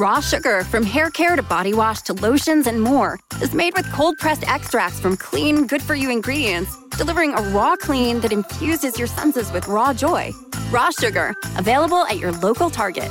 Raw sugar, from hair care to body wash to lotions and more, is made with cold pressed extracts from clean, good for you ingredients, delivering a raw clean that infuses your senses with raw joy. Raw sugar, available at your local Target.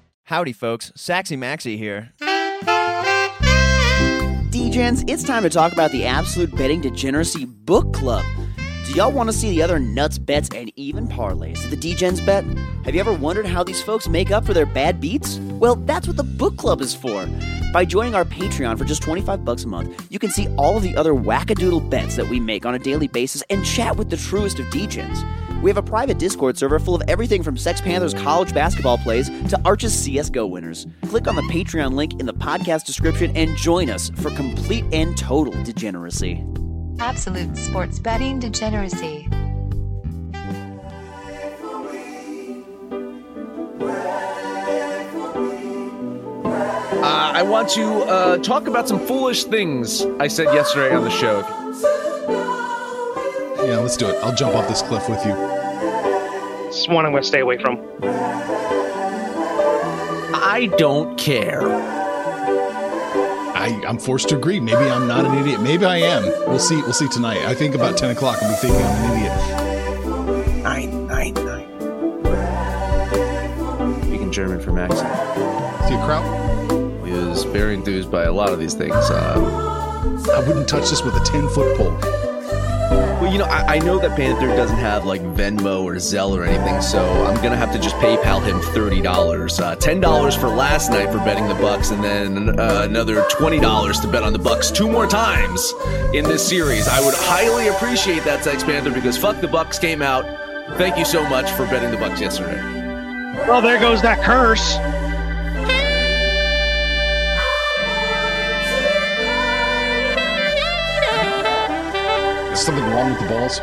Howdy, folks. Saxy Maxie here. DGens, it's time to talk about the Absolute Betting Degeneracy Book Club. Do y'all want to see the other nuts bets and even parlays that the DGens bet? Have you ever wondered how these folks make up for their bad beats? Well, that's what the book club is for. By joining our Patreon for just 25 bucks a month, you can see all of the other wackadoodle bets that we make on a daily basis and chat with the truest of DGens. We have a private Discord server full of everything from Sex Panthers college basketball plays to Arch's CSGO winners. Click on the Patreon link in the podcast description and join us for complete and total degeneracy. Absolute sports betting degeneracy. Uh, I want to uh, talk about some foolish things I said yesterday on the show. Yeah, let's do it. I'll jump off this cliff with you. It's one I'm going to stay away from. I don't care. I, I'm forced to agree. Maybe I'm not an idiot. Maybe I am. We'll see. We'll see tonight. I think about ten o'clock I'll be thinking I'm an idiot. Nine, nine, nine. Speaking German for Max. See a crowd? He was very enthused by a lot of these things. Uh, I wouldn't touch this with a ten foot pole. You know, I, I know that Panther doesn't have like Venmo or Zelle or anything, so I'm gonna have to just PayPal him thirty dollars. Uh, Ten dollars for last night for betting the Bucks, and then uh, another twenty dollars to bet on the Bucks two more times in this series. I would highly appreciate that, Sex Panther, because fuck the Bucks came out. Thank you so much for betting the Bucks yesterday. Well, there goes that curse. Is something wrong with the balls?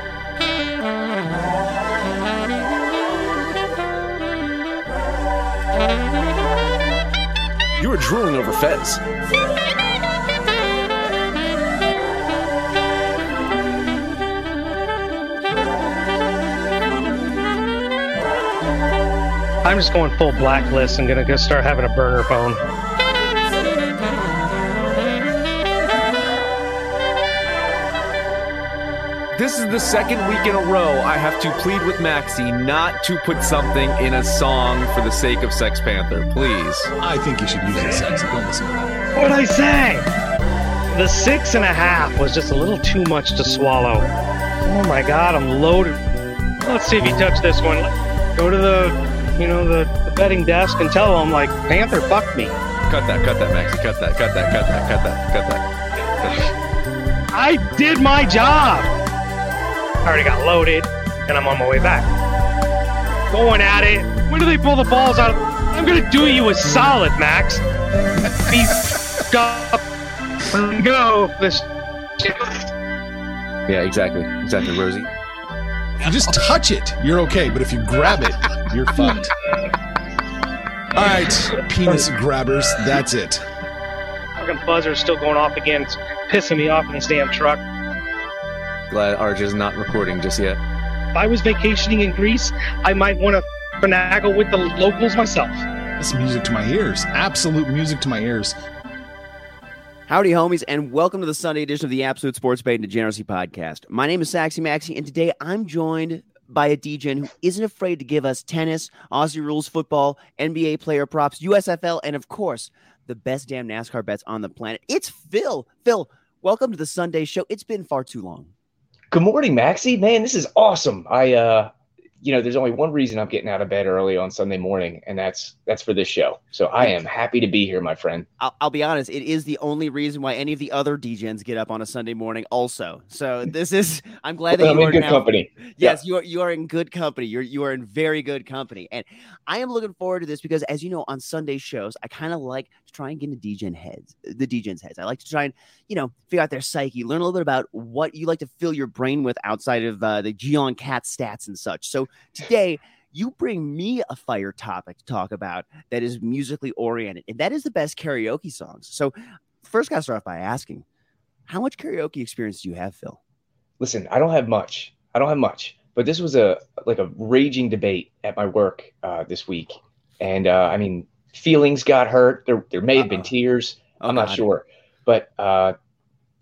You were drooling over Fez. I'm just going full blacklist and gonna go start having a burner phone. This is the second week in a row I have to plead with Maxie not to put something in a song for the sake of Sex Panther. Please. I think you should use it sexy. Don't listen to that. What'd I say? The six and a half was just a little too much to swallow. Oh my god, I'm loaded. Let's see if you touch this one. Go to the, you know, the, the betting desk and tell them like Panther fucked me. Cut that, cut that, Maxie. Cut that, cut that, cut that, cut that, cut that. Cut that. I did my job. I already got loaded, and I'm on my way back. Going at it. When do they pull the balls out? I'm gonna do you a solid, Max. Be up. Go. This. Yeah, exactly. Exactly, Rosie. You just touch it, you're okay. But if you grab it, you're fucked. All right, penis grabbers. That's it. Fucking buzzer's still going off again. It's pissing me off in this damn truck. Glad Arj is not recording just yet. If I was vacationing in Greece, I might want to finagle with the locals myself. That's music to my ears. Absolute music to my ears. Howdy, homies, and welcome to the Sunday edition of the Absolute Sports Betting Degeneracy Podcast. My name is Saxy Maxie, and today I'm joined by a DGen who isn't afraid to give us tennis, Aussie rules football, NBA player props, USFL, and of course, the best damn NASCAR bets on the planet. It's Phil. Phil, welcome to the Sunday show. It's been far too long. Good morning, Maxie. Man, this is awesome. I uh you know, there's only one reason I'm getting out of bed early on Sunday morning, and that's that's for this show. So I am happy to be here, my friend. I'll, I'll be honest, it is the only reason why any of the other DJs get up on a Sunday morning. Also, so this is I'm glad that I'm you in good now- company. Yes, you are you are in good company. You're you are in very good company. And I am looking forward to this because as you know, on Sunday shows, I kind of like to try and get into DJ heads, the DJ's heads. I like to try and, you know, figure out their psyche, learn a little bit about what you like to fill your brain with outside of uh, the Gion Cat stats and such. So today you bring me a fire topic to talk about that is musically oriented, and that is the best karaoke songs. So first gotta start off by asking, how much karaoke experience do you have, Phil? Listen, I don't have much. I don't have much, but this was a like a raging debate at my work uh, this week, and uh, I mean, feelings got hurt. There, there may have been Uh-oh. tears. Oh, I'm not God. sure, but uh,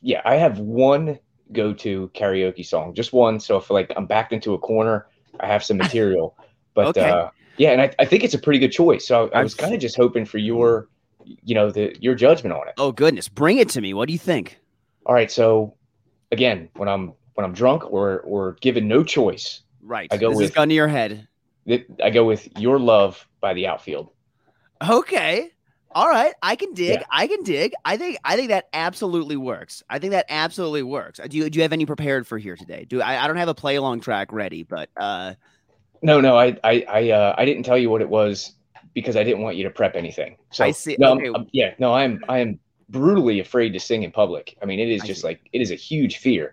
yeah, I have one go-to karaoke song, just one. So if like I'm backed into a corner, I have some material. But Okay. uh, yeah, and I, I think it's a pretty good choice. So I, I was kind of just hoping for your, you know, the your judgment on it. Oh goodness, bring it to me. What do you think? All right, so again, when I'm when I'm drunk or or given no choice, Right. I go this is with- gun to your head. I go with "Your Love" by the Outfield. Okay. All right. I can dig. Yeah. I can dig. I think I think that absolutely works. I think that absolutely works. Do you do you have any prepared for here today? Do I, I don't have a play along track ready, but uh No, no, I I I, uh, I didn't tell you what it was because I didn't want you to prep anything. So I see. No, I'm- I'm- yeah, no, I'm I am brutally afraid to sing in public. I mean, it is just like it is a huge fear.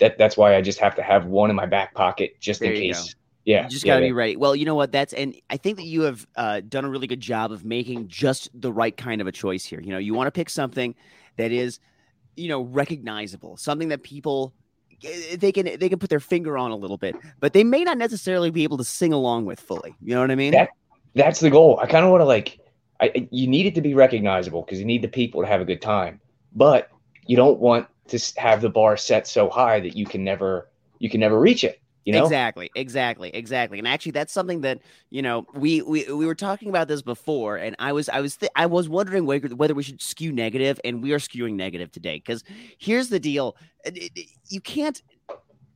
That that's why I just have to have one in my back pocket just There in case. Yeah, you just yeah, got to yeah. be ready. Well, you know what? That's and I think that you have uh, done a really good job of making just the right kind of a choice here. You know, you want to pick something that is, you know, recognizable, something that people eh, they can they can put their finger on a little bit, but they may not necessarily be able to sing along with fully. You know what I mean? That- that's the goal. I kind of want to like, I you need it to be recognizable because you need the people to have a good time, but you don't want to have the bar set so high that you can never you can never reach it. You know, Exactly, exactly, exactly. And actually, that's something that you know we we, we were talking about this before, and I was I was th- I was wondering whether, we should skew negative, and we are skewing negative today. Because here's the deal: you can't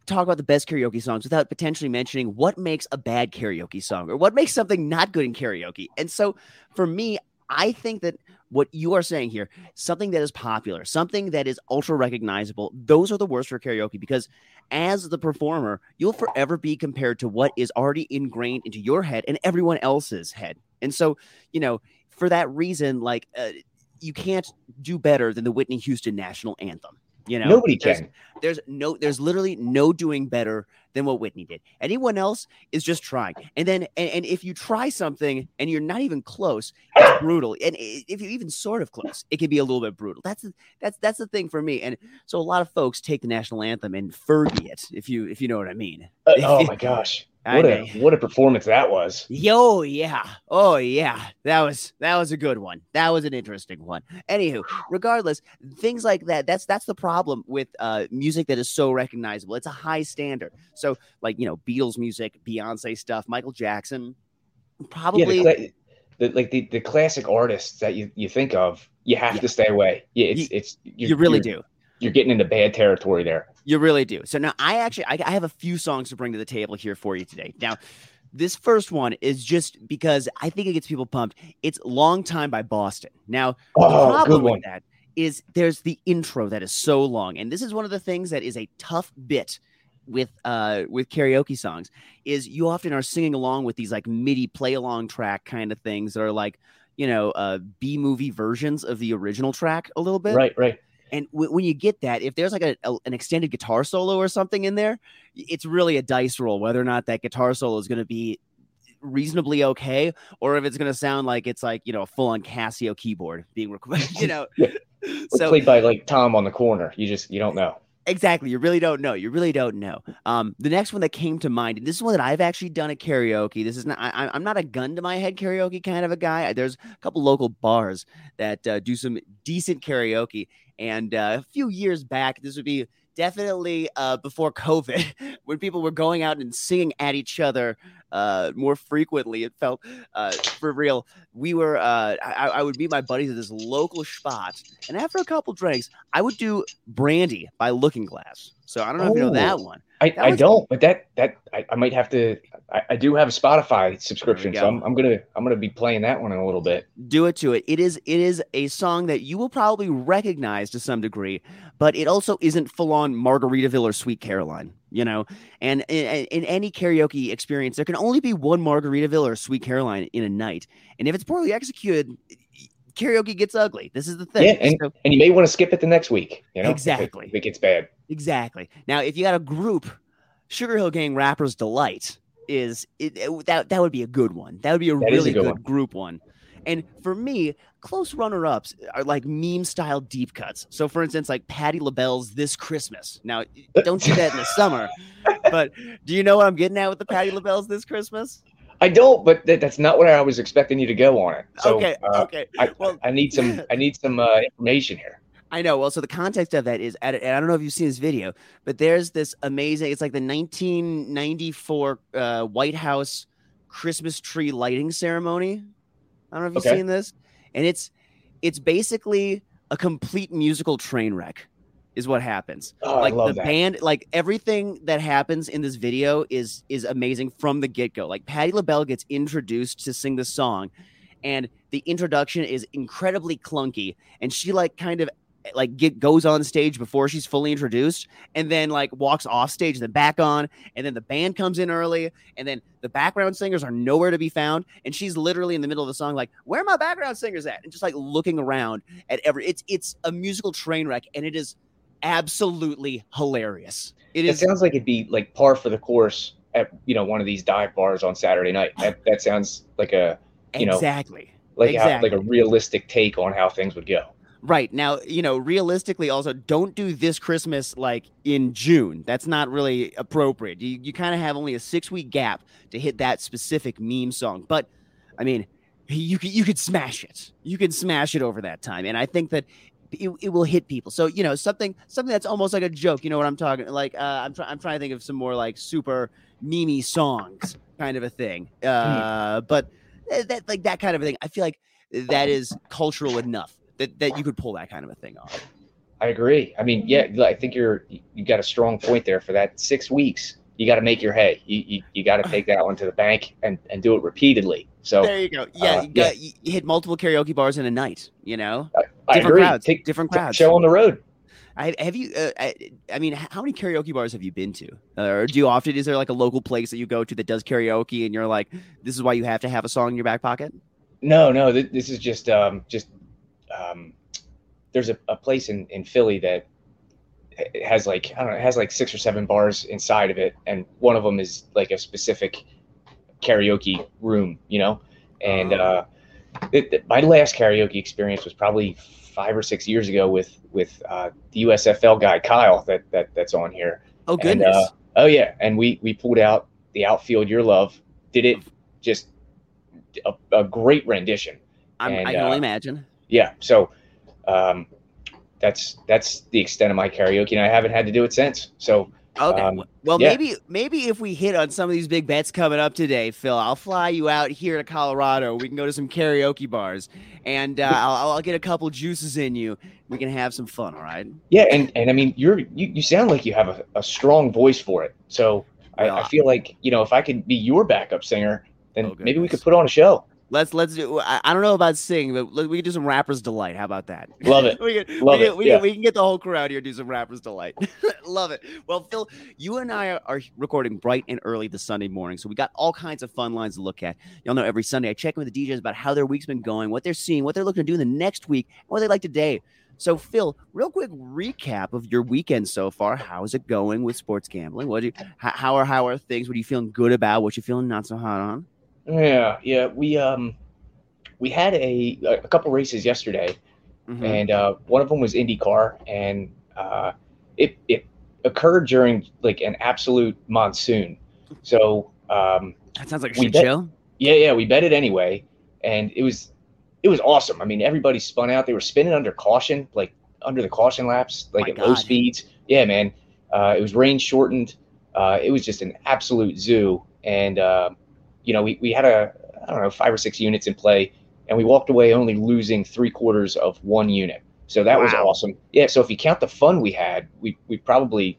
talk about the best karaoke songs without potentially mentioning what makes a bad karaoke song or what makes something not good in karaoke. And so, for me, I think that what you are saying here, something that is popular, something that is ultra recognizable, those are the worst for karaoke because as the performer, you'll forever be compared to what is already ingrained into your head and everyone else's head. And so, you know, for that reason, like, uh, you can't do better than the Whitney Houston national anthem. You know, nobody There's- can. there's no there's literally no doing better than what Whitney did. Anyone else is just trying. And then and, and if you try something and you're not even close, it's brutal. And if you're even sort of close, it can be a little bit brutal. That's that's that's the thing for me. And so a lot of folks take the national anthem and Fergie it, if you if you know what I mean. Uh, oh my gosh, what a what a performance that was. Yo, yeah. Oh, yeah. That was that was a good one. That was an interesting one. Anywho, regardless, things like that. That's that's the problem with uh music that is so recognizable. It's a high standard. So, like you know, Beatles music, Beyonce stuff, Michael Jackson, Yeah, probably. the, the like the, the classic artists that you, you think of, you have Yeah. to stay away. Yeah, it's You- it's you really do. You're getting into bad territory there. You really do. So now I actually I, I have a few songs to bring to the table here for you today. Now, this first one is just because I think it gets people pumped. It's "Long Time" by Boston. Now, the Oh, problem with that is there's the intro that is so long, and this is one of the things that is a tough bit with uh with karaoke songs is you often are singing along with these like MIDI play along track kind of things that are like you know uh B movie versions of the original track a little bit. Right, right. And w- when you get that, if there's like a, a- an extended guitar solo or something in there, it's really a dice roll whether or not that guitar solo is going to be reasonably okay, or if it's going to sound like it's like you know a full on Casio keyboard being recorded. You know, Yeah. So played by like Tom on the corner. You just you don't know. exactly, you really don't know. You really don't know. Um, the next one that came to mind, and this is one that I've actually done at karaoke. This is not. I, I'm not a gun to my head karaoke kind of a guy. There's a couple local bars that uh, do some decent karaoke, and uh, a few years back, this would be definitely uh, before COVID, when people were going out and singing at each other uh, more frequently. It felt uh, for real. We were, uh, I, I would meet my buddies at this local spot, and after a couple drinks, I would do Brandy by Looking Glass. So I don't know if you know that Oh. one. I, I don't, but that that I, I might have to. I, I do have a Spotify subscription, so I'm, I'm gonna I'm gonna be playing that one in a little bit. do it to it. It is it is a song that you will probably recognize to some degree, but it also isn't full on Margaritaville or Sweet Caroline, you know. And in, in any karaoke experience, there can only be one Margaritaville or Sweet Caroline in a night, and if it's poorly executed, karaoke gets ugly. This is the thing. Yeah, and, So- and you may want to skip it the next week. You know, if it- Exactly. If it, gets bad. Exactly. Now, if you got a group, Sugar Hill Gang Rappers Delight is it, it- that that would be a good one. That would be a That is a really good good, one. group one. And for me, close runner-ups are like meme style deep cuts. So, for instance, like Patti LaBelle's "This Christmas." Now, don't do that in the summer. But do you know what I'm getting at with the Patti LaBelle's "This Christmas"? I don't, but that, that's not what I was expecting you to go on it. So, okay, uh, okay. I, Well- I need some I need some uh, information here. I know. Well, so the context of that is, and I don't know if you've seen this video, but there's this amazing. It's like the 1994 uh, White House Christmas tree lighting ceremony. I don't know if you've Okay. seen this, and it's it's basically a complete musical train wreck. Is what happens. Oh, like the that. band, like everything that happens in this video is is amazing from the get go. Like Patti LaBelle gets introduced to sing the song, and the introduction is incredibly clunky, and she like kind of like get goes on stage before she's fully introduced and then like walks off stage and then back on and then the band comes in early and then the background singers are nowhere to be found and she's literally in the middle of the song like where are my background singers at and just like looking around at every it's it's a musical train wreck and it is absolutely hilarious it It is sounds like it'd be like par for the course at you know one of these dive bars on Saturday night. That that sounds like a you know exactly like how, like a realistic take on how things would go. Right. Now, you know, realistically, also, don't do this Christmas like in June. That's not really appropriate. You, you kind of have only a six week gap to hit that specific meme song. But, I mean, you could, you could smash it. You can smash it over that time. And I think that it, it will hit people. So, you know, something something that's almost like a joke. You know what I'm talking Like, uh, I'm, try, I'm trying to think of some more like super meme songs kind of a thing. Uh, But that, that, like that kind of a thing, I feel like that is cultural enough that, that you could pull that kind of a thing off. I agree. I mean, yeah, I think you're you got a strong point there for that six weeks. You got to make your hay. You you, you got to take that one to the bank and, and do it repeatedly. So There you go. Yeah, uh, you, got, you you hit multiple karaoke bars in a night. You know, I different agree. crowds, Take different crowds. show on the road. I, have you? Uh, I, I mean, how many karaoke bars have you been to? Uh, or do you often? Is there like a local place that you go to that does karaoke, and you're like, this is why you have to have a song in your back pocket? No, no, th- this is just um just um there's a, a place in, in Philly that it has like I don't know, it has like six or seven bars inside of it, and one of them is like a specific karaoke room, you know. And Oh. uh, it, it- my last karaoke experience was probably five or six years ago with with uh, the USFL guy Kyle that that that's on here. Oh And, goodness! uh, oh yeah, and we we pulled out the outfield your love, did it just a, a great rendition. And, I can only uh, imagine. Yeah, so um, that's that's the extent of my karaoke, and I haven't had to do it since. So Okay. um, well, yeah. maybe maybe if we hit on some of these big bets coming up today, Phil, I'll fly you out here to Colorado. We can go to some karaoke bars, and uh, I'll, I'll get a couple juices in you. We can have some fun. All right. yeah, and and I mean, you're you, you sound like you have a, a strong voice for it. So I, I feel like you know if I could be your backup singer, then Oh, maybe we could put on a show. Let's let's do. I, I don't know about sing, but let, we can do some rappers delight. How about that? Love it. we can, Love we it, Can, we, yeah. can, we can get the whole out here do some rappers delight. Love it. Well, Phil, you and I are, recording bright and early this Sunday morning, so we got all kinds of fun lines to look at. Y'all know every Sunday I check in with the DJs about how their week's been going, what they're seeing, what they're looking to do in the next week, and what they like today. So, Phil, real quick recap of your weekend so far. How's it going with sports gambling? What do you? How, how are how are things? What are you feeling good about? What you feeling not so hot on? Yeah, yeah, we um we had a a couple races yesterday. Mhm. and uh, one of them was IndyCar, and uh, it it occurred during like an absolute monsoon. So um, that sounds like a shit bet- show. yeah, yeah, we bet it anyway, and it was it was awesome. I mean, everybody spun out; they were spinning under caution, like under the caution laps, like My at low speeds. Yeah, man, uh, it was rain shortened. Uh, it was just an absolute zoo, and uh, you know, we we had a I don't know five or six units in play, and we walked away only losing three quarters of one unit. So that was awesome. Yeah. So if you count the fun we had, we we probably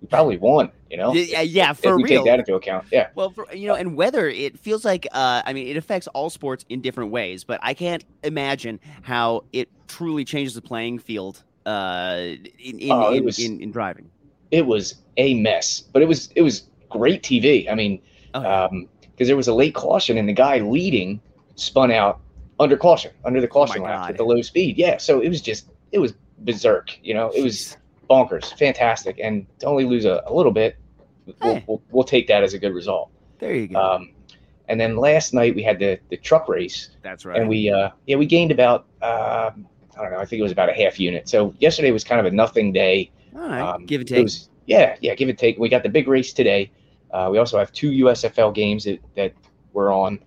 he probably won. You know, Yeah, yeah, if for you real. take that into account. Yeah, Well, for, you know, and weather, it feels like, uh, I mean, it affects all sports in different ways, but I can't imagine how it truly changes the playing field uh, in, in, Oh, in, was- in, in driving. it was a mess, but it was it was great TV. I mean, Oh, yeah. um, because there was a late caution and the guy leading spun out under caution, under the caution Oh my lap at the low speed. Yeah, so it was just it was berserk. You know, it was bonkers, fantastic, and to only lose a, a little bit, we'll, Hey. we'll, we'll take that as a good result. there you go. Um, and then last night we had the the truck race, That's right. and we uh, yeah we gained about uh, I don't know I think it was about a half unit. So yesterday was kind of a nothing day. all right, Um, give and it take. was- yeah, yeah, give and take. We got the big race today. Uh, we also have two USFL games that, that we're on,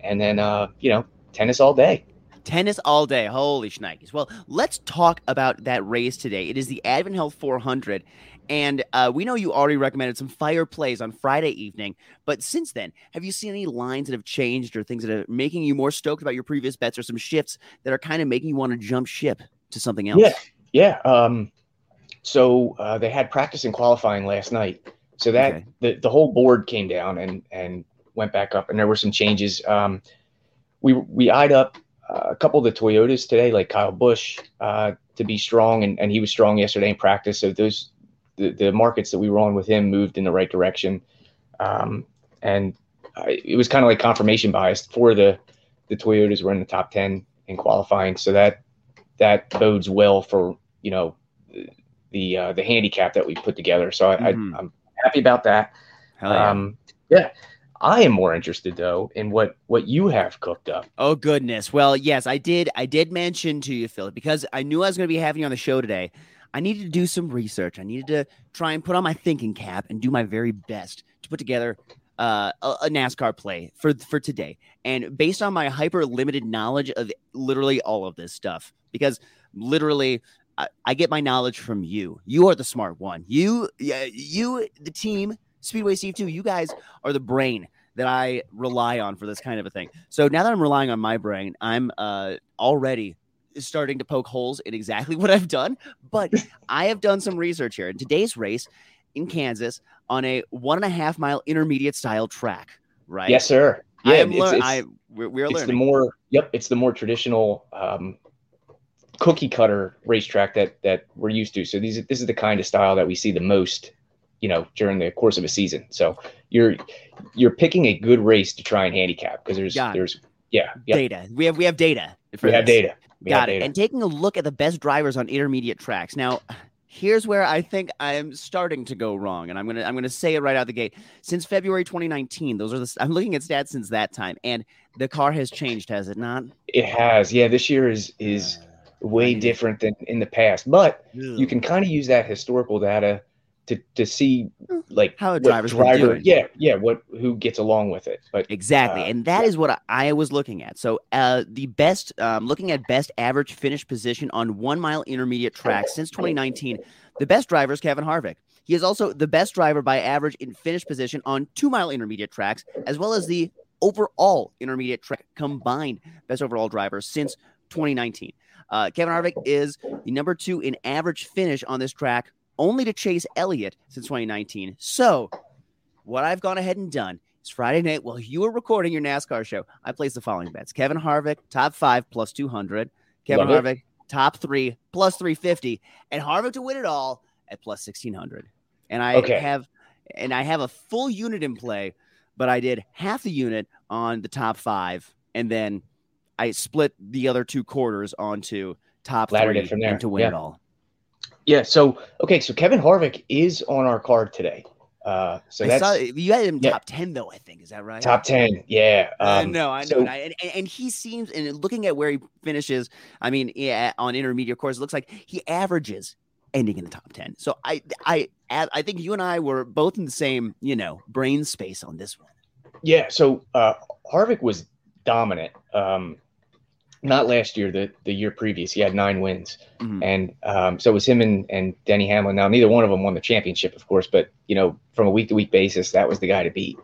and then uh, you know tennis all day. Tennis all day. Holy shnikes. Well, let's talk about that race today. It is the Advent Health 400. And uh, we know you already recommended some fire plays on Friday evening. But since then, have you seen any lines that have changed or things that are making you more stoked about your previous bets or some shifts that are kind of making you want to jump ship to something else? Yeah, yeah. Um, so uh, they had practice and qualifying last night. So that Okay. the, the whole board came down and and went back up, and there were some changes. Um, we we eyed up uh, a couple of the Toyotas today, like Kyle Busch, uh, to be strong, and, and he was strong yesterday in practice. So those the, the markets that we were on with him moved in the right direction, um, and I, it was kind of like confirmation bias. for the the Toyotas were in the top ten in qualifying, so that that bodes well for you know the uh, the handicap that we put together. So I, Mhm. I, I'm happy about that. Yeah. Um, yeah, I am more interested though in what what you have cooked up. Oh goodness. Well, yes, I did. I did mention to you, Philip, because I knew I was going to be having you on the show today. I needed to do some research. I needed to try and put on my thinking cap and do my very best to put together uh, a, a NASCAR play for for today. And based on my hyper limited knowledge of literally all of this stuff, because literally. I, I get my knowledge from you. You are the smart one. You, yeah, you, the team, Speedway Steve too. You guys are the brain that I rely on for this kind of a thing. So now that I'm relying on my brain, I'm uh, already starting to poke holes in exactly what I've done. But I have done some research here. In today's race in Kansas on a one and a half mile intermediate style track, right? Yes, sir. I Yeah, am it's, lear- it's, I we're, we're it's the more yep, it's the more traditional um, cookie cutter racetrack that that we're used to. So these this is the kind of style that we see the most, you know, during the course of a season. So you're you're picking a good race to try and handicap because there's there's yeah yeah data. We have we have data. We have data. We have Got it. data. And taking a look at the best drivers on intermediate tracks. Now, here's where I think I'm starting to go wrong, and I'm gonna I'm gonna say it right out the gate. Since February 2019, those are the I'm looking at stats since that time, and the car has changed, has it not? It has. Yeah, this year is is way different than in the past. But you can kind of use that historical data to to see like How a what driver's been driver doing. yeah yeah what who gets along with it. But Exactly, Uh, and that is what I, I was looking at. So, uh, the best, um, looking at best average finish position on one mile intermediate track since 2019, the best driver is Kevin Harvick. He is also the best driver by average in finish position on two mile intermediate tracks, as well as the overall intermediate track combined best overall driver since 2019. Uh, Kevin Harvick is the number two in average finish on this track, only to Chase Elliott since 2019. So, what I've gone ahead and done is Friday night while you were recording your NASCAR show, I placed the following bets: Kevin Harvick top five plus 200, Kevin Love Harvick top three plus 350, and Harvick to win it all at plus 1600. And I Okay. have, and I have a full unit in play, but I did half the unit on the top five, and then I split the other two quarters onto top Laddered three from there, to win yeah. it all. yeah, so okay, so Kevin Harvick is on our card today. Uh, so I that's saw you had him yeah. top ten though. I think is that right? top ten. Yeah. I Um, know, I know, so- and, I, and, and he seems, and looking at where he finishes, I mean, yeah, on intermediate course, it looks like he averages ending in the top ten. So I, I, I think you and I were both in the same, you know, brain space on this one. Yeah, so uh, Harvick was dominant. Um, not last year, the the year previous, he had nine wins, Mhm. and um, so it was him and, and Denny Hamlin. Now, neither one of them won the championship, of course, but you know, from a week to week basis, that was the guy to beat.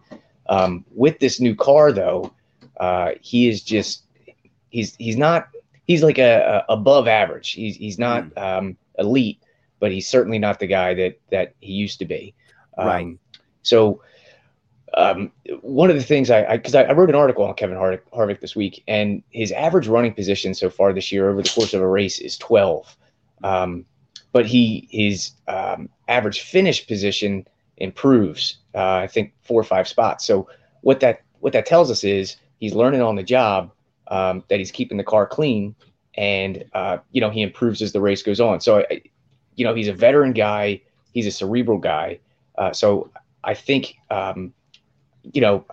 Um, with this new car, though, uh, he is just he's he's not he's like a, a above average. He's he's not um, elite, but he's certainly not the guy that that he used to be. Um, Right. So, um, one of the things I because I, I, wrote an article on Kevin Harvick, Harvick this week, and his average running position so far this year over the course of a race is 12. Um, but he his um, average finish position improves, uh, I think four or five spots. So what that what that tells us is he's learning on the job um, that he's keeping the car clean, and uh, you know he improves as the race goes on. So I, you know he's a veteran guy, he's a cerebral guy. Uh, so I think um, you know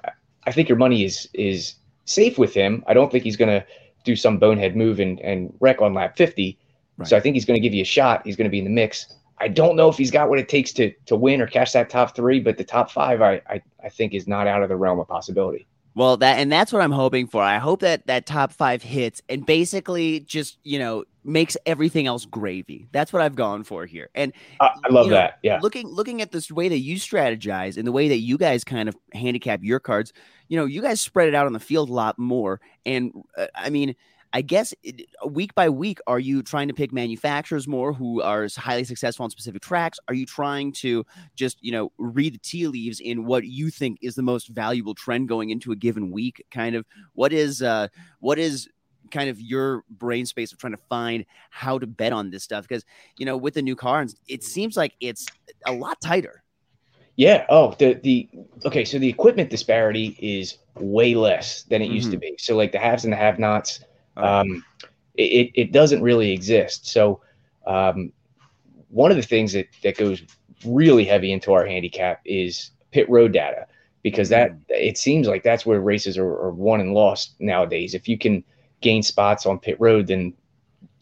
I think your money is is safe with him. I don't think he's going to do some bonehead move and, and wreck on lap 50. Right. So I think he's going to give you a shot. He's going to be in the mix. I don't know if he's got what it takes to to win or catch that top three, but the top five, I I, I think, is not out of the realm of possibility. Well, that and that's what I'm hoping for. I hope that that top five hits and basically just you know makes everything else gravy. That's what I've gone for here. And I, I love you know, that. Yeah. looking looking at this way that you strategize and the way that you guys kind of handicap your cards, you know, you guys spread it out on the field a lot more. And uh, I mean, I guess it, week by week, are you trying to pick manufacturers more who are highly successful on specific tracks? Are you trying to just, you know, read the tea leaves in what you think is the most valuable trend going into a given week? Kind of what is, uh, what is kind of your brain space of trying to find how to bet on this stuff? Because, you know, with the new cars, it seems like it's a lot tighter. Yeah. Oh, the the okay. So the equipment disparity is way less than it used to be. So like the haves and the have-nots, um, it it doesn't really exist. So um, one of the things that that goes really heavy into our handicap is pit road data because that it seems like that's where races are, are won and lost nowadays. If you can gain spots on pit road, then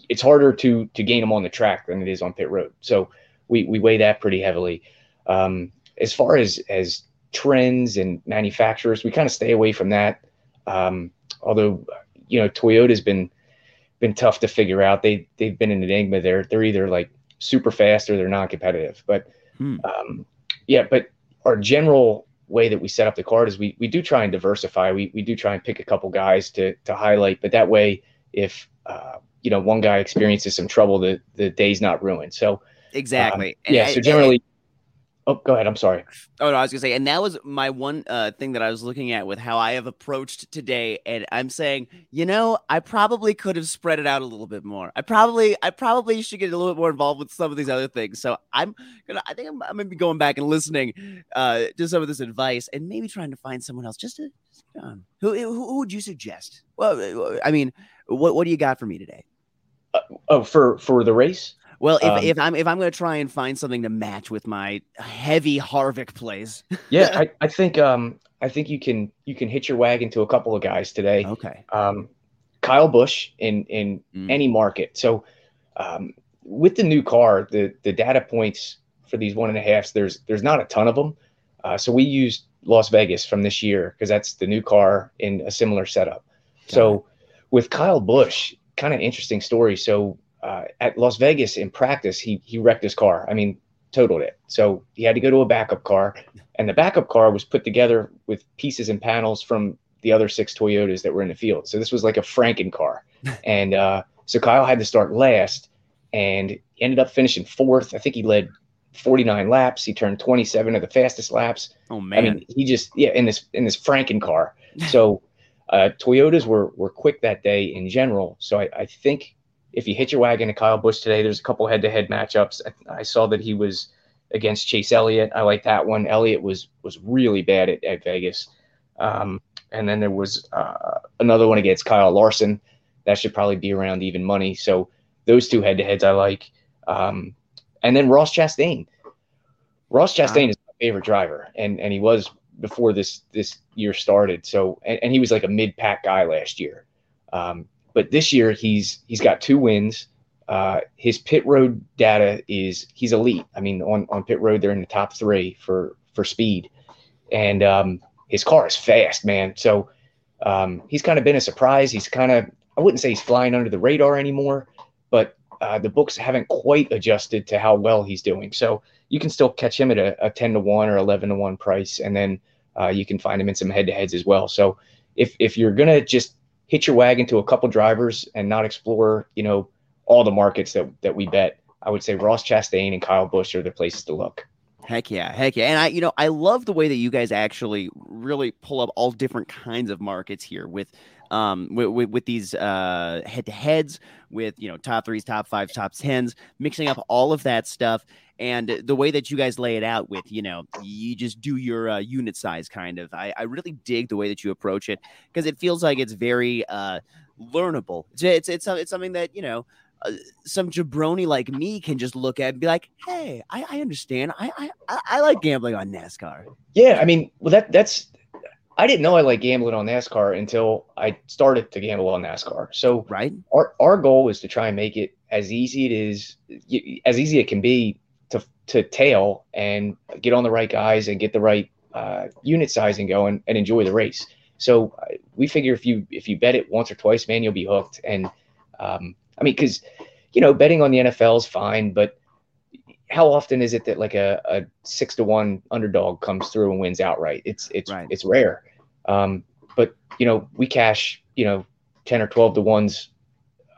it's harder to to gain them on the track than it is on pit road. So we we weigh that pretty heavily. Um, as far as as trends and manufacturers, we kind of stay away from that. Um, although you know Toyota's been been tough to figure out. They they've been an enigma. They're they're either like super fast or they're non-competitive. But Hmm. um, yeah, but our general way that we set up the card is we we do try and diversify. We we do try and pick a couple guys to to highlight. But that way, if uh, you know one guy experiences some trouble, the the day's not ruined. So Exactly. um, yeah. and- So generally, oh, go ahead. I'm sorry. Oh no, I was gonna say, and that was my one uh, thing that I was looking at with how I have approached today, and I'm saying, you know, I probably could have spread it out a little bit more. I probably, I probably should get a little bit more involved with some of these other things. So I'm gonna, I think I'm, I'm gonna be going back and listening uh, to some of this advice, and maybe trying to find someone else. Just to, um, who, who, who would you suggest? Well, I mean, what, what do you got for me today? Oh, for for the race. Well, if, Um, if I'm if I'm gonna try and find something to match with my heavy Harvick plays, Yeah, I, I think um I think you can you can hit your wagon to a couple of guys today. okay, Um, Kyle Busch in in Mm. any market. So um, with the new car, the the data points for these one and a halfs, there's there's not a ton of them. Uh, so we used Las Vegas from this year because that's the new car in a similar setup. so with Kyle Busch, kind of interesting story. So uh, at Las Vegas in practice, he he wrecked his car. I mean, totaled it. So he had to go to a backup car, and the backup car was put together with pieces and panels from the other six Toyotas that were in the field. So this was like a Franken car, and uh, so Kyle had to start last, and he ended up finishing fourth. I think he led 49 laps. He turned 27 of the fastest laps. oh man, I mean, he just yeah in this in this Franken car. So uh, Toyotas were were quick that day in general. So I, I think if you hit your wagon to Kyle Busch today, there's a couple head to head matchups. I, I saw that he was against Chase Elliott. I like that one. Elliott was was really bad at, at Vegas. Um, and then there was uh, another one against Kyle Larson. That should probably be around even money. So those two head to heads I like. Um, and then Ross Chastain. Ross Chastain is my favorite driver, and and he was before this this year started. So and, and he was like a mid pack guy last year. Um, but this year he's he's got two wins. Uh, his pit road data is he's elite. I mean, on, on pit road they're in the top three for for speed, and um, his car is fast, man. So um, he's kind of been a surprise. He's kind of I wouldn't say he's flying under the radar anymore, but uh, the books haven't quite adjusted to how well he's doing. So you can still catch him at a, a 10 to 1 or 11 to 1 price. And then uh, you can find him in some head to heads as well. So if, if you're to just hit your wagon to a couple drivers and not explore, you know, all the markets that, that we bet, I would say Ross Chastain and Kyle Busch are the places to look. Heck yeah, heck yeah. And I, you know, I love the way that you guys actually really pull up all different kinds of markets here with um with, with, with these uh head to heads with you know top threes top fives top tens mixing up all of that stuff and the way that you guys lay it out with you know you just do your uh, unit size kind of I, I really dig the way that you approach it because it feels like it's very uh learnable it's it's it's, it's something that you know uh, some jabroni like me can just look at and be like, "Hey, I, I understand. I, I I like gambling on NASCAR." Yeah, I mean, well, that that's I didn't know I like gambling on NASCAR until I started to gamble on NASCAR. So, right, our our goal is to try and make it as easy it is, as easy it can be to to tail and get on the right guys and get the right uh, unit sizing going and enjoy the race. So uh, we figure if you if you bet it once or twice, man, you'll be hooked. And um, I mean, because you know, betting on the NFL is fine, but how often is it that like a, a six to one underdog comes through and wins outright? It's it's right. it's rare. Um, but you know, we cash you know ten or twelve to ones,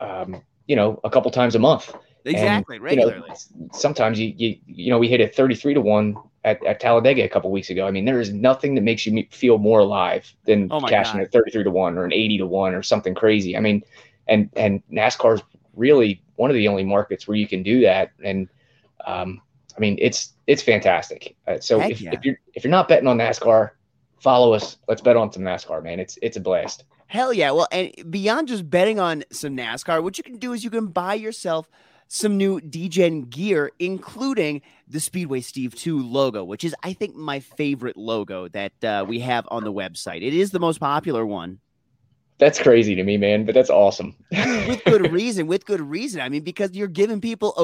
um, you know, a couple times a month. Exactly, and, regularly. You know, sometimes you, you you know we hit a thirty three to one at, at Talladega a couple weeks ago. I mean, there is nothing that makes you feel more alive than oh cashing God. a thirty three to one or an eighty to one or something crazy. I mean, and and NASCAR's really one of the only markets where you can do that. And um, I mean, it's it's fantastic. Uh, so if, yeah. if you're if you're not betting on NASCAR, follow us. Let's bet on some NASCAR, man. It's it's a blast. Hell yeah! Well, and beyond just betting on some NASCAR, what you can do is you can buy yourself some new DGen gear, including the Speedway Steve 2 logo, which is, I think, my favorite logo that uh, we have on the website. It is the most popular one that's crazy to me, man. But that's awesome. with good reason. With good reason. I mean, because you're giving people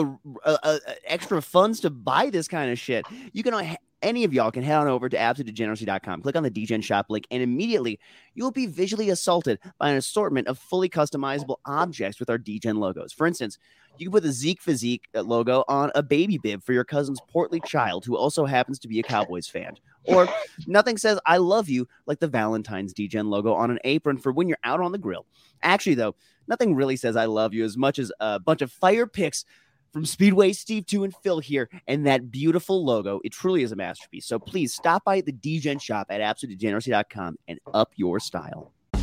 a, a, a extra funds to buy this kind of shit. You can uh, any of y'all can head on over to absolutedegeneracy.com, click on the DGen shop link, and immediately you'll be visually assaulted by an assortment of fully customizable objects with our DGen logos. For instance, you can put the Zeke Physique uh, logo on a baby bib for your cousin's portly child who also happens to be a Cowboys fan. Or nothing says I love you like the Valentine's DGen logo on an apron for when you're out on the grill. Actually, though, nothing really says I love you as much as a bunch of fire pics from Speedway Steve 2 and Phil here and that beautiful logo. It truly is a masterpiece. So please stop by the DGen shop at absolutedegeneracy.com and up your style.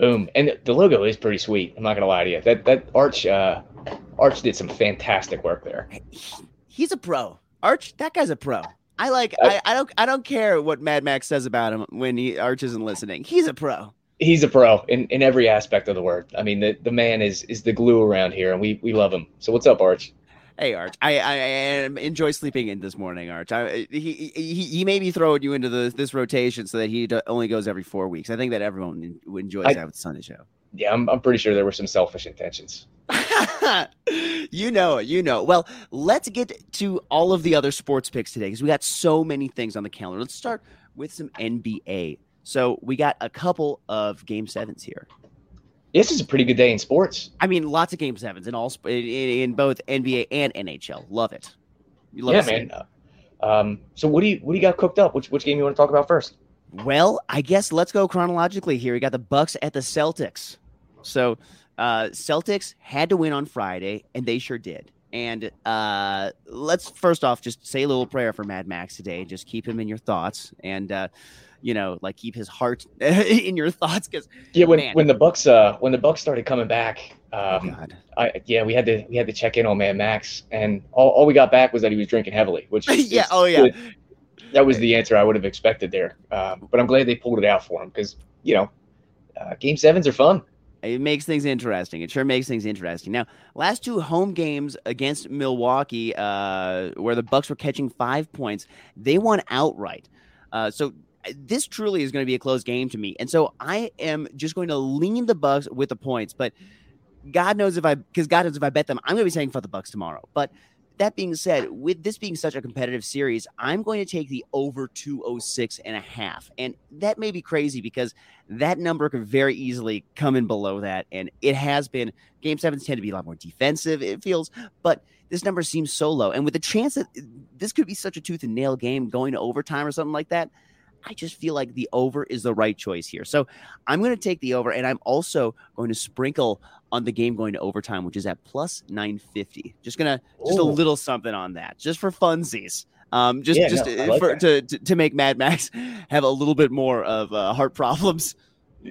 Boom. And the logo is pretty sweet. I'm not gonna lie to you. That that Arch uh Arch did some fantastic work there. He's a pro. Arch, that guy's a pro. I like I, I don't I don't care what Mad Max says about him when he Arch isn't listening. He's a pro. He's a pro in, in every aspect of the word. I mean the, the man is is the glue around here and we we love him. So what's up, Arch? Hey Arch, I, I, enjoy sleeping in this morning, Arch. I, he, he he may be throwing you into the, this rotation so that he only goes every four weeks. I think that everyone enjoys I, that with Sunday show. Yeah, I'm I'm pretty sure there were some selfish intentions. you know it, you know. Well, let's get to all of the other sports picks today because we got so many things on the calendar. Let's start with some NBA. So we got a couple of game sevens here. This is a pretty good day in sports. I mean, lots of game sevens in all in, in both NBA and NHL. Love it. You Love yeah, man. Um, so what do you what do you got cooked up? Which which game you want to talk about first? Well, I guess let's go chronologically here. We got the Bucks at the Celtics. So uh, Celtics had to win on Friday, and they sure did. And uh, let's first off just say a little prayer for Mad Max today. Just keep him in your thoughts. And uh, you know, like keep his heart in your thoughts because Yeah, when Man. when the Bucks uh when the Bucks started coming back, um, God. I yeah we had to we had to check in on man Max, and all, all we got back was that he was drinking heavily, which Yeah, oh, yeah. good. that was the answer I would have expected there. Um, but I'm glad they pulled it out for him because you know, uh, game sevens are fun. It makes things interesting. It sure makes things interesting. Now, last two home games against Milwaukee, uh, where the Bucks were catching five points, they won outright. Uh, so uh, this truly is going to be a close game to me, and so I am just going to lean the Bucks with the points. But God knows if I, because God knows if I bet them, I'm going to be saying for the Bucks tomorrow. But that being said, with this being such a competitive series, I'm going to take the over 206 and a half. And that may be crazy because that number could very easily come in below that. And it has been game sevens tend to be a lot more defensive, it feels, but this number seems so low. And with the chance that this could be such a tooth and nail game going to overtime or something like that, I just feel like the over is the right choice here. So I'm going to take the over, and I'm also going to sprinkle on the game going to overtime, which is at plus 950. Just gonna just a little something on that, just for funsies. Um, just Yeah, just no, like for, to, to to make Mad Max have a little bit more of uh, heart problems.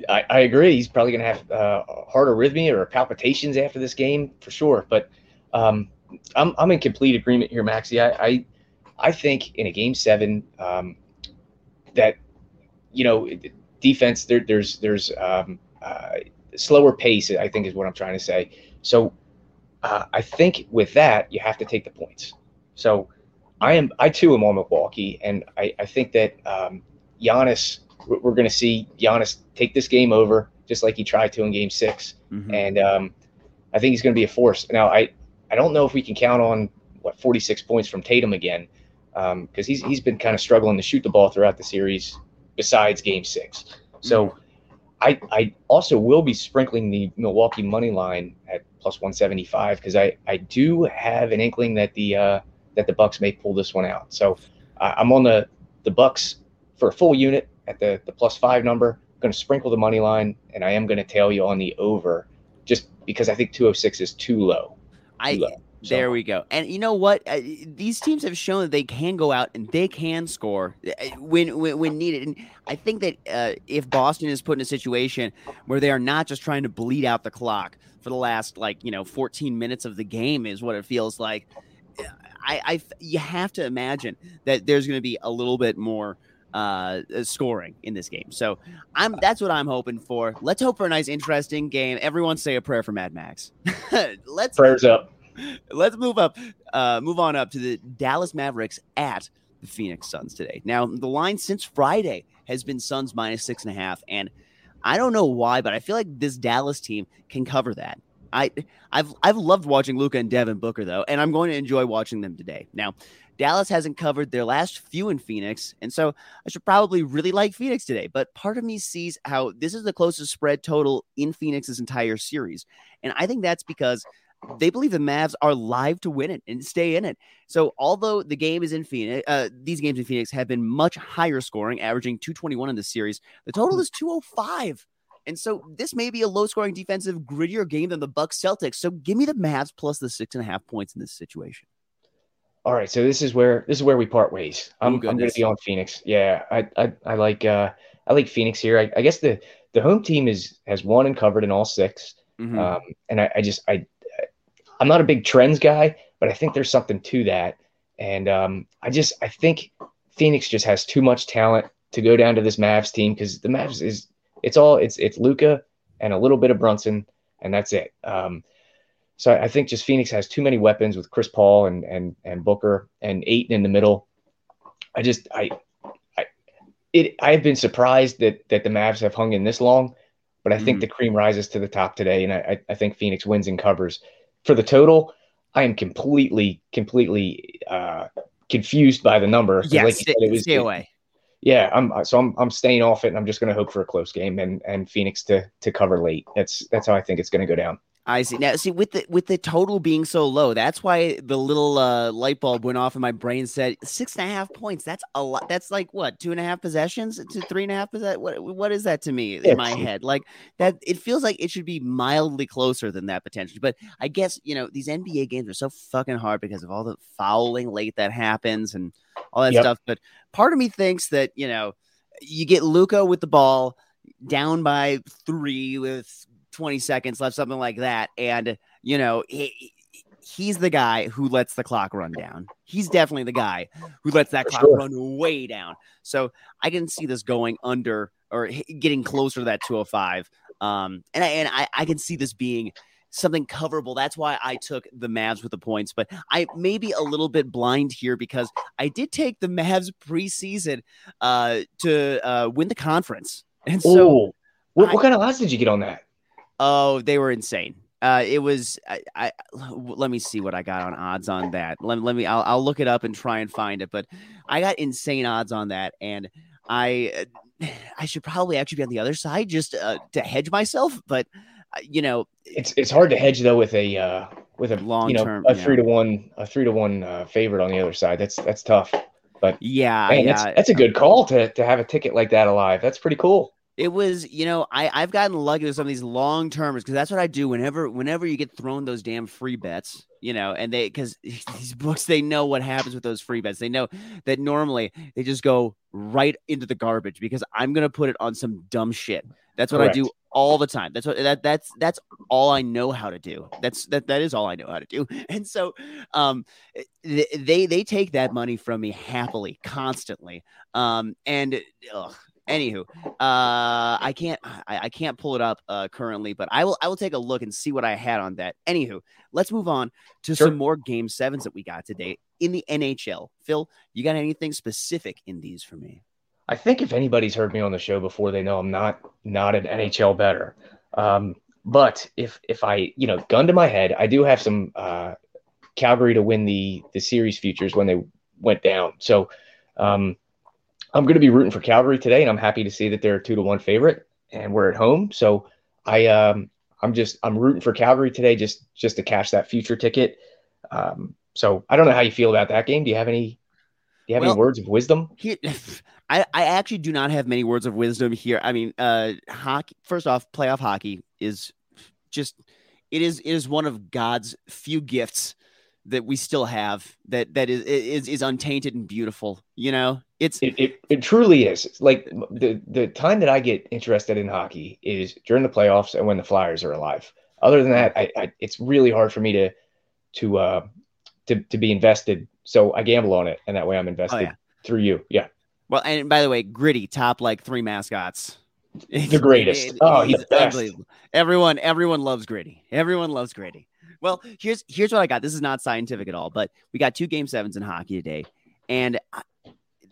I, I agree. He's probably going to have uh, heart arrhythmia or palpitations after this game for sure. But um, I'm I'm in complete agreement here, Maxie. I I, I think in a game seven um, that you know defense there there's there's um, uh, slower pace. I think is what I'm trying to say. So uh, I think with that you have to take the points. So I am I too am on Milwaukee, and I I think that um, Giannis we're, going to see Giannis take this game over just like he tried to in Game 6 Mhm. and um, I think he's going to be a force. Now I I don't know if we can count on what 46 points from Tatum again because he's he's been kind of struggling to shoot the ball throughout the series besides Game Six. So I I also will be sprinkling the Milwaukee money line at plus 175 because I I do have an inkling that the uh, that the Bucks may pull this one out. So I I'm on the the Bucks for a full unit at the the plus five number. going to sprinkle the money line, and I am going to tail you on the over, just because I think 206 is too low. I Too low. So- there we go. And you know what? Uh, these teams have shown that they can go out and they can score uh, when when, when needed. And I think that uh, if Boston is put in a situation where they are not just trying to bleed out the clock for the last like you know 14 minutes of the game is what it feels like. I, I you have to imagine that there's going to be a little bit more uh scoring in this game. So I'm that's what I'm hoping for. Let's hope for a nice interesting game. Everyone say a prayer for Mad Max. Let's Prayers up. Let's move up uh move on up to the Dallas Mavericks at the Phoenix Suns today. Now the line since Friday has been Suns minus six and a half, and I don't know why, but I feel like this Dallas team can cover that. I I've I've loved watching Luka and Devin Booker though, and I'm going to enjoy watching them today. Now, Dallas hasn't covered their last few in Phoenix, and so I should probably really like Phoenix today. But part of me sees how this is the closest spread total in Phoenix's entire series, and I think that's because they believe the Mavs are live to win it and stay in it. So although the game is in Phoenix, uh, these games in Phoenix have been much higher scoring, averaging 221 in the series. The total is 205. And so this may be a low scoring defensive, grittier game than the Bucks Celtics. So give me the Mavs plus the six and a half points in this situation. All right, so this is where this is where we part ways. I'm, I'm going to be on Phoenix. Yeah, I I, I like uh, I like Phoenix here. I, I guess the the home team is has won and covered in all 6 Mhm. um, and I, I just I I'm not a big trends guy, but I think there's something to that. And um, I just I think Phoenix just has too much talent to go down to this Mavs team because the Mavs is it's all it's it's Luka and a little bit of Brunson, and that's it. Um, so I think just Phoenix has too many weapons with Chris Paul and and and Booker and Ayton in the middle. I just I I it I've been surprised that that the Mavs have hung in this long, but I think Mhm. the cream rises to the top today, and I I I think Phoenix wins and covers. For the total, I am completely completely uh, confused by the number. Yeah, like stay, said, it was- stay away. yeah, I'm so I'm I'm staying off it, and I'm just going to hope for a close game and and Phoenix to to cover late. That's that's how I think it's going to go down. I see. Now, see with the with the total being so low, that's why the little uh, light bulb went off in my brain. Said six and a half points. That's a lot. That's like what two and a half possessions to three and a half. Possess- what what is that to me in my head? Like that. It feels like it should be mildly closer than that potentially. But I guess you know these NBA games are so fucking hard because of all the fouling late that happens and all that Yep. stuff. But part of me thinks that you know you get Luka with the ball down by three with 20 seconds left, something like that. And, you know, he, he's the guy who lets the clock run down. He's definitely the guy who lets that For clock sure. run way down. So I can see this going under or getting closer to that 205. Um, and I, and I, I can see this being something coverable. That's why I took the Mavs with the points, but I may be a little bit blind here because I did take the Mavs preseason uh, to uh, win the conference. And so, what, I- what kind of odds did you get on that? Oh, they were insane. Uh, it was. I, I let me see what I got on odds on that. Let, let me. I'll, I'll look it up and try and find it. But I got insane odds on that, and I I should probably actually be on the other side just uh, to hedge myself. But uh, you know, It's it's hard to hedge though with a uh, with a Long you know term, a yeah. three to one a three to one uh, favorite on the other side. That's that's tough. yeah, Man, yeah. that's that's a good call to to have a ticket like that alive. That's pretty cool. It was, you know, I I've gotten lucky with some of these long termers because that's what I do whenever whenever you get thrown those damn free bets, you know, and they because these books they know what happens with those free bets. They know that normally they just go right into the garbage because I'm gonna put it on some dumb shit. That's what I do all the time. That's what that that's that's all I know how to do. That's that that is all I know how to do. And so um th- they they take that money from me happily, constantly. Um and ugh, anywho, uh I can't I, I can't pull it up uh currently, but I will I will take a look and see what I had on that. Anywho, let's move on to Sure. some more game sevens that we got today in the NHL. Phil, you got anything specific in these for me? I think if anybody's heard me on the show before, they know I'm not not an NHL better. Um, but if if I you know gun to my head, I do have some uh, Calgary to win the the series futures when they went down. So um, I'm going to be rooting for Calgary today, and I'm happy to see that they're a two to one favorite, and we're at home. So I um, I'm just I'm rooting for Calgary today, just just to cash that future ticket. Um, so I don't know how you feel about that game. Do you have any? Do you have Well- any words of wisdom? Here, I, I actually do not have many words of wisdom here. I mean, uh, hockey. First off, playoff hockey is just it is it is one of God's few gifts that we still have that that is is is untainted and beautiful. You know, it's It, it, it truly is. It's like the the time that I get interested in hockey is during the playoffs and when the Flyers are alive. Other than that, I, I it's really hard for me to to uh to to be invested. So I gamble on it, and that way I'm invested yeah. through you. Yeah, well. And by the way, gritty top like three mascots. The greatest. Oh, he's unbelievable. Everyone, everyone loves gritty. Everyone loves gritty. Well, here's here's what I got. This is not scientific at all, but we got two game sevens in hockey today, and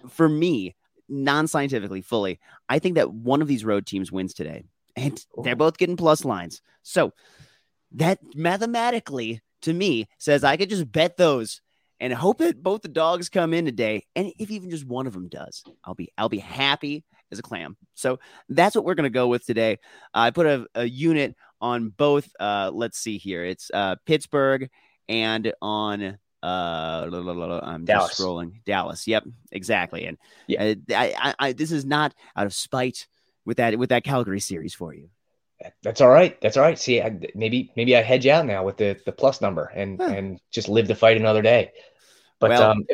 for me, non-scientifically, fully, I think that one of these road teams wins today, and they're both getting plus lines. So that mathematically, to me, says I could just bet those and hope that both the dogs come in today. And if even just one of them does, I'll be I'll be happy as a clam. So that's what we're gonna go with today. I put a, a unit on both. Uh, let's see here. It's uh, Pittsburgh and on uh, I'm Dallas. just scrolling Dallas. Yep, exactly. And Yeah. uh, I, I, I, this is not out of spite with that with that Calgary series for you. That's all right. That's all right. See, I, maybe maybe I hedge out now with the the plus number and Huh. and just live the fight another day. But Well- um,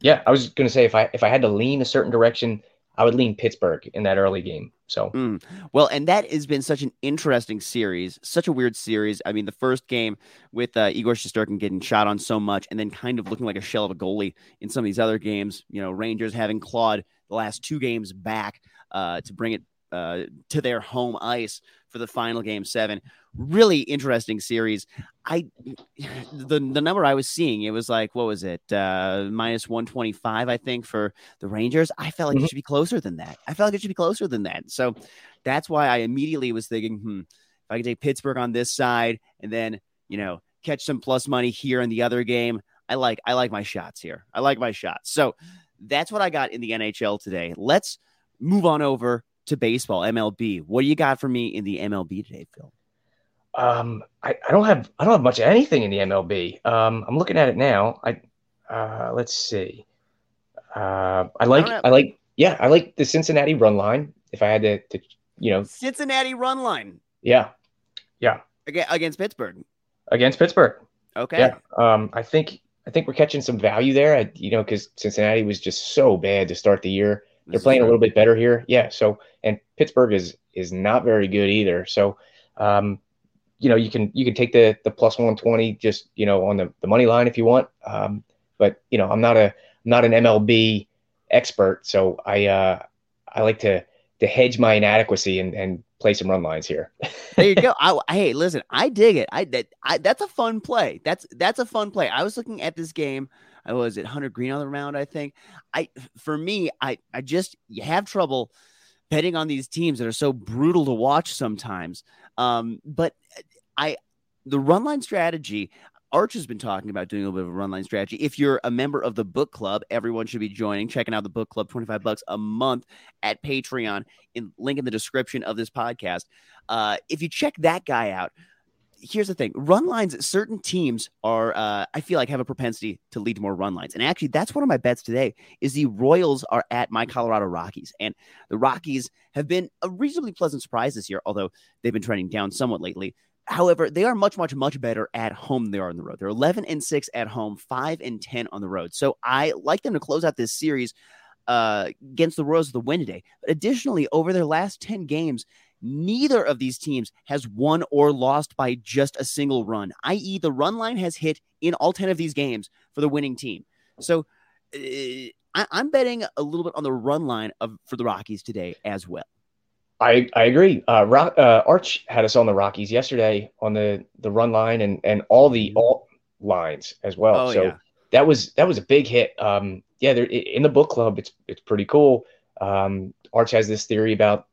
yeah, I was gonna say if I if I had to lean a certain direction, I would lean Pittsburgh in that early game. So Mm. Well, and that has been such an interesting series, such a weird series. I mean, the first game with uh, Igor Shesterkin getting shot on so much, and then kind of looking like a shell of a goalie in some of these other games. You know, Rangers having clawed the last two games back uh, to bring it uh, to their home ice for the final game seven. Really interesting series. I the the number I was seeing, it was like what was it, uh, minus one twenty five, I think, for the Rangers. I felt like it Mhm. should be closer than that. I felt like it should be closer than that. So that's why I immediately was thinking, hmm, if I could take Pittsburgh on this side and then you know catch some plus money here in the other game, I like I like my shots here. I like my shots. So that's what I got in the NHL today. Let's move on over to baseball, MLB. What do you got for me in the MLB today, Phil? Um, I, I don't have I don't have much of anything in the MLB. Um, I'm looking at it now. I uh, let's see. Uh, I like have- I like yeah I like the Cincinnati run line. If I had to, to you know Cincinnati run line yeah yeah aga- against Pittsburgh. against Pittsburgh Okay. yeah. Um, I think I think we're catching some value there. I, you know because Cincinnati was just so bad to start the year. They're playing a little bit better here. Yeah. So and Pittsburgh is is not very good either. So um, you know, you can you can take the the plus one twenty just you know on the, the money line if you want. Um, but you know, I'm not a not an MLB expert, so I uh, I like to to hedge my inadequacy and and play some run lines here. there you go. I, hey, listen, I dig it. I that I that's a fun play. That's that's a fun play. I was looking at this game. I was at Hunter Greene on the round. I think. I for me, I I just you have trouble betting on these teams that are so brutal to watch sometimes. Um, but I the run line strategy. Arch has been talking about doing a little bit of a run line strategy. If you're a member of the book club, everyone should be joining, checking out the book club, 25 bucks a month at Patreon, in link in the description of this podcast. Uh, if you check that guy out, here's the thing run lines certain teams are uh, i feel like have a propensity to lead to more run lines and actually that's one of my bets today is the royals are at my colorado rockies and the rockies have been a reasonably pleasant surprise this year although they've been trending down somewhat lately However, they are much, much, much better at home than they are on the road. They're 11 and 6 at home, 5 and 10 on the road. So I like them to close out this series uh, against the Royals with the win today. But additionally, over their last 10 games, neither of these teams has won or lost by just a single run, i.e., the run line has hit in all 10 of these games for the winning team. So uh, I, am betting a little bit on the run line of for the Rockies today as well. I, I agree. Uh, Rock, uh, Arch had us on the Rockies yesterday on the, the run line and, and all the mm-hmm. alt lines as well. Oh, so yeah. that was that was a big hit. Um, yeah, in the book club, it's it's pretty cool. Um, Arch has this theory about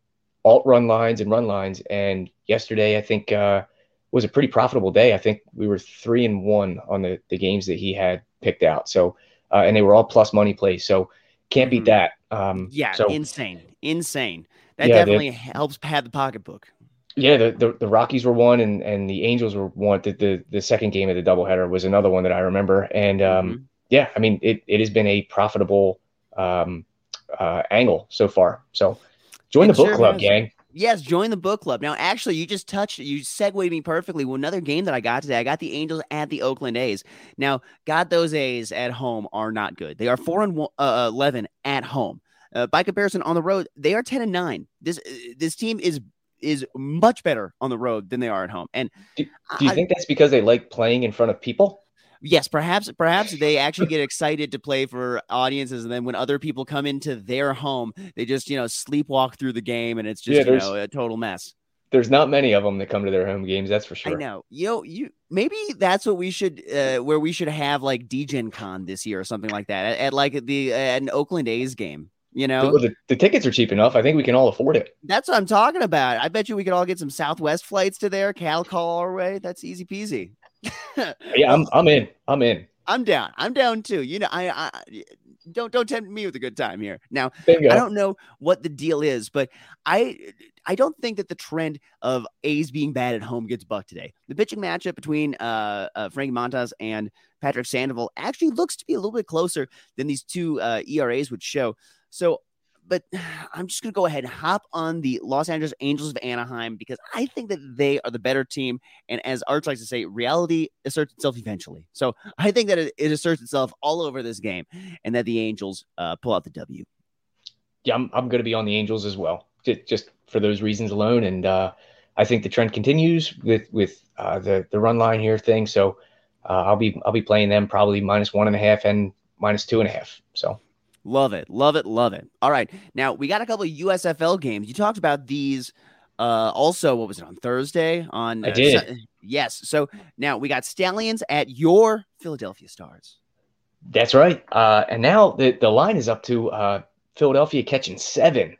alt run lines and run lines, and yesterday I think uh, was a pretty profitable day. I think we were three and one on the the games that he had picked out. So uh, and they were all plus money plays. So can't beat mm-hmm. that. Um, yeah, so, insane, insane. That yeah, definitely helps pad the pocketbook. Yeah, the, the, the Rockies were one, and and the Angels were one. The, the the second game of the doubleheader was another one that I remember. And um, mm-hmm. yeah, I mean it, it has been a profitable um, uh, angle so far. So join it the book sure club, gang. Yes, join the book club. Now, actually, you just touched, you segued me perfectly. Well, another game that I got today, I got the Angels at the Oakland A's. Now, got those A's at home are not good. They are four and one, uh, eleven at home. Uh, by comparison, on the road, they are 10 and 9. This uh, this team is is much better on the road than they are at home. And do, do you I, think that's because they like playing in front of people? Yes, perhaps perhaps they actually get excited to play for audiences, and then when other people come into their home, they just you know sleepwalk through the game, and it's just yeah, you know a total mess. There's not many of them that come to their home games, that's for sure. I know. You know, you maybe that's what we should uh, where we should have like DGen Con this year or something like that at, at like the uh, an Oakland A's game. You know, the, the, the, tickets are cheap enough. I think we can all afford it. That's what I'm talking about. I bet you we could all get some Southwest flights to there. Cal call our way. That's easy peasy. Yeah, I'm I'm in. I'm in. I'm down. I'm down too. You know, I, I don't don't tempt me with a good time here. Now, Bingo. I don't know what the deal is, but I I don't think that the trend of A's being bad at home gets bucked today. The pitching matchup between uh, uh Frankie Montas and Patrick Sandoval actually looks to be a little bit closer than these two uh, ERAs would show. So, but I'm just going to go ahead and hop on the Los Angeles Angels of Anaheim because I think that they are the better team. And as Arch likes to say, reality asserts itself eventually. So I think that it, it asserts itself all over this game and that the Angels uh, pull out the W. Yeah, I'm, I'm going to be on the Angels as well, just, just for those reasons alone. And uh, I think the trend continues with with uh, the the run line here thing. So uh, I'll be I'll be playing them probably minus one and a half and minus two and a half. So Love it. Love it. Love it. All right. Now we got a couple of USFL games. You talked about these uh also what was it on Thursday on I uh, did. Yes. So now we got Stallions at your Philadelphia Stars. That's right. Uh and now the the line is up to uh Philadelphia catching 7,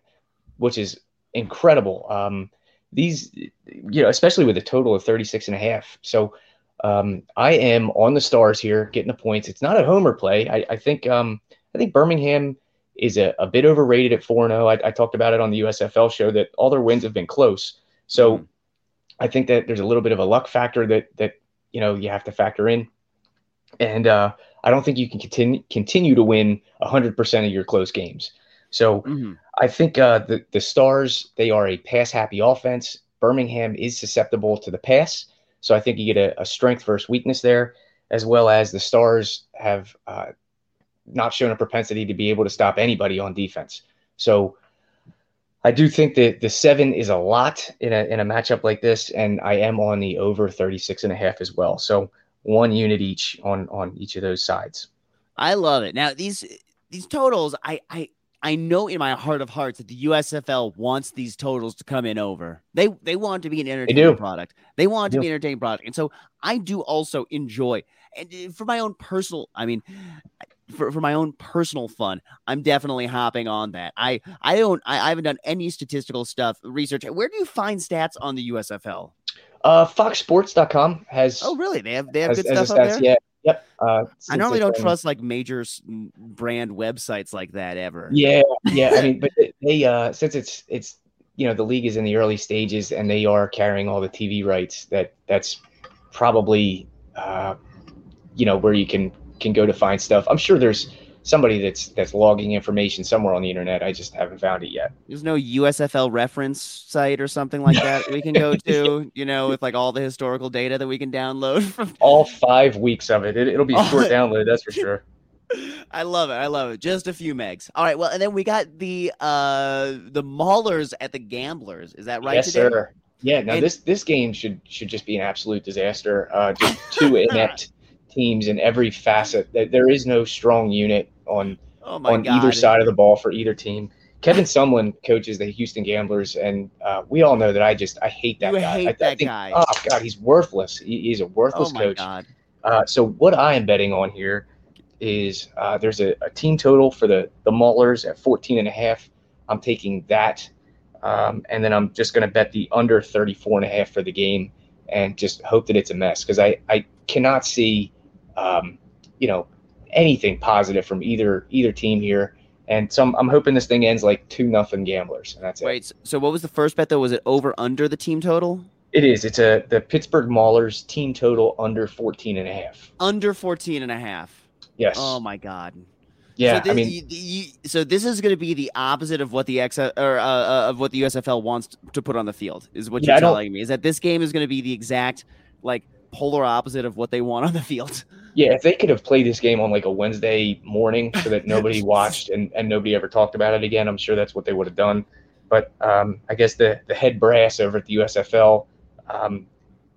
which is incredible. Um these you know, especially with a total of 36 and a half. So um I am on the Stars here getting the points. It's not a homer play. I I think um I think Birmingham is a, a bit overrated at 4 0. I, I, talked about it on the USFL show that all their wins have been close. So mm. I think that there's a little bit of a luck factor that, that you know, you have to factor in. And uh, I don't think you can continue, continue to win 100% of your close games. So mm-hmm. I think uh, the, the Stars, they are a pass happy offense. Birmingham is susceptible to the pass. So I think you get a, a strength versus weakness there, as well as the Stars have uh, not shown a propensity to be able to stop anybody on defense. So I do think that the seven is a lot in a in a matchup like this, and I am on the over 36 and a half as well. So one unit each on on each of those sides. I love it. Now these these totals, I I I know in my heart of hearts that the USFL wants these totals to come in over. They they want to be an entertainment product. They want They to do. be an entertainment product, and so I do also enjoy. And uh, for my own personal, I mean, for, for my own personal fun, I'm definitely hopping on that. I I don't I, I haven't done any statistical stuff research. Where do you find stats on the USFL? Uh, FoxSports.com has Oh, really? They have they have has, good stuff stats. there. Yeah, yep. Uh, I normally don't trust like major brand websites like that ever. Yeah, yeah. I mean, but they, they uh since it's it's you know the league is in the early stages and they are carrying all the TV rights. That that's probably uh you know where you can can go to find stuff. I'm sure there's somebody that's that's logging information somewhere on the internet. I just haven't found it yet. There's no USFL reference site or something like that we can go to, you know, with like all the historical data that we can download from. All five weeks of it. it it'll be a short download, that's for sure. I love it. I love it. Just a few megs. All right. Well, and then we got the uh the Maulers at the Gamblers. Is that right? yes, today? sir. Yeah. Now And- this this game should should just be an absolute disaster. Uh, just two inept teams in every facet. There- There is no strong unit on Oh on god. either side of the ball for either team. Kevin Sumlin coaches the Houston Gamblers, and uh, we all know that I just I hate that You guy. hate I, I think- guy. Oh God, he's worthless. He, he's a worthless Oh my coach. god. Uh, so what I am betting on here is uh, there's a, a team total for the the Maulers at 14 and a half. I'm taking that, um, and then I'm just going to bet the under 34 and a half for the game, and just hope that it's a mess because I I cannot see, um, you know, anything positive from either either team here. And so I'm, I'm hoping this thing ends like two nothing Gamblers, and that's it. Wait. So what was the first bet though? Was it over under the team total? It is. It's a the Pittsburgh Maulers team total under 14 and a half. Under 14 and a half. Yes. Oh my god. yeah. So this, I mean, you, you, so this is going to be the opposite of what the X or uh, uh, of what the USFL wants to put on the field. Is what Yeah, you're telling me? Is that this game is going to be the exact like polar opposite of what they want on the field? Yeah, if they could have played this game on like a Wednesday morning so that nobody watched and, and nobody ever talked about it again, I'm sure that's what they would have done. But um, I guess the, the head brass over at the USFL, um,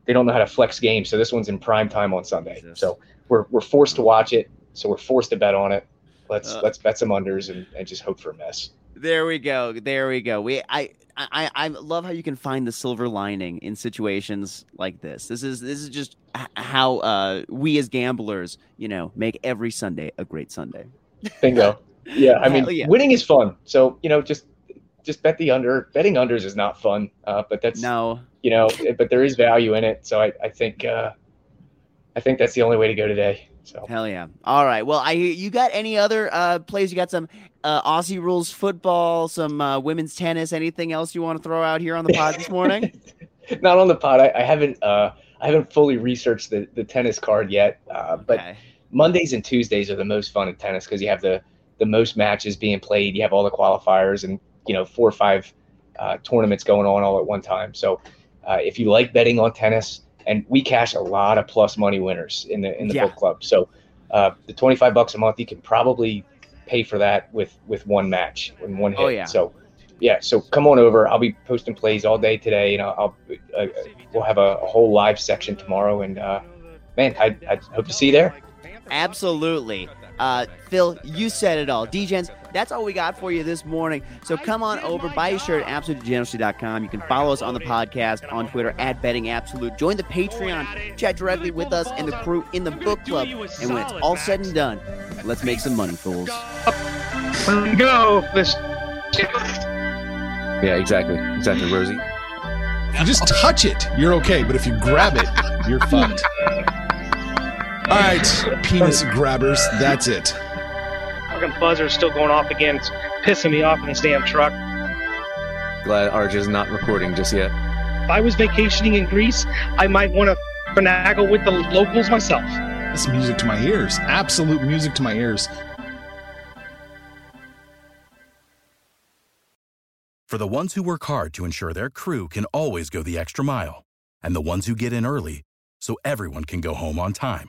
they don't know how to flex games. So this one's in prime time on Sunday. So we're, we're forced to watch it. So we're forced to bet on it. Let's Uh. let's bet some unders and, and just hope for a mess. There we go. There we go. We I. I, I love how you can find the silver lining in situations like this. This is this is just h- how uh, we as gamblers, you know, make every Sunday a great Sunday. Bingo. Yeah, I mean, yeah. winning is fun. So you know, just just bet the under. Betting unders is not fun, uh, but that's No, you know, but there is value in it. So I, I think uh, I think that's the only way to go today. So Hell yeah! All right. Well, I you got any other uh, plays? You got some uh, Aussie rules football, some uh, women's tennis. Anything else you want to throw out here on the pod this morning? not on the pod. I, I haven't uh, I haven't fully researched the, the tennis card yet. Uh, but Okay. Mondays and Tuesdays are the most fun in tennis because you have the the most matches being played. You have all the qualifiers and you know four or five uh, tournaments going on all at one time. So uh, if you like betting on tennis, and we cash a lot of plus money winners in the in the Yeah. book club. So uh, the twenty five bucks a month, you can probably pay for that with with one match in one hit. Oh, yeah. So yeah, so come on over. I'll be posting plays all day today, and I'll, I'll uh, we'll have a, a whole live section tomorrow. And uh, man, I, I hope to see you there. Absolutely. Uh, Phil, you said it all. DJs, that's all we got for you this morning. So come on over, buy a shirt at absolutedegeneracy.com. You can follow us on the podcast on Twitter at Betting Absolute. Join the Patreon, chat directly with us and the crew in the book club. And when it's all said and done, let's make some money, fools. Let go. This. Yeah, exactly. Exactly, Rosie. You just touch it, you're okay. But if you grab it, you're fucked. All right, penis grabbers, that's it. Fucking buzzer's still going off again. It's pissing me off in this damn truck. Glad Arj is not recording just yet. If I was vacationing in Greece, I might want to finagle with the locals myself. That's music to my ears. Absolute music to my ears. For the ones who work hard to ensure their crew can always go the extra mile, and the ones who get in early so everyone can go home on time,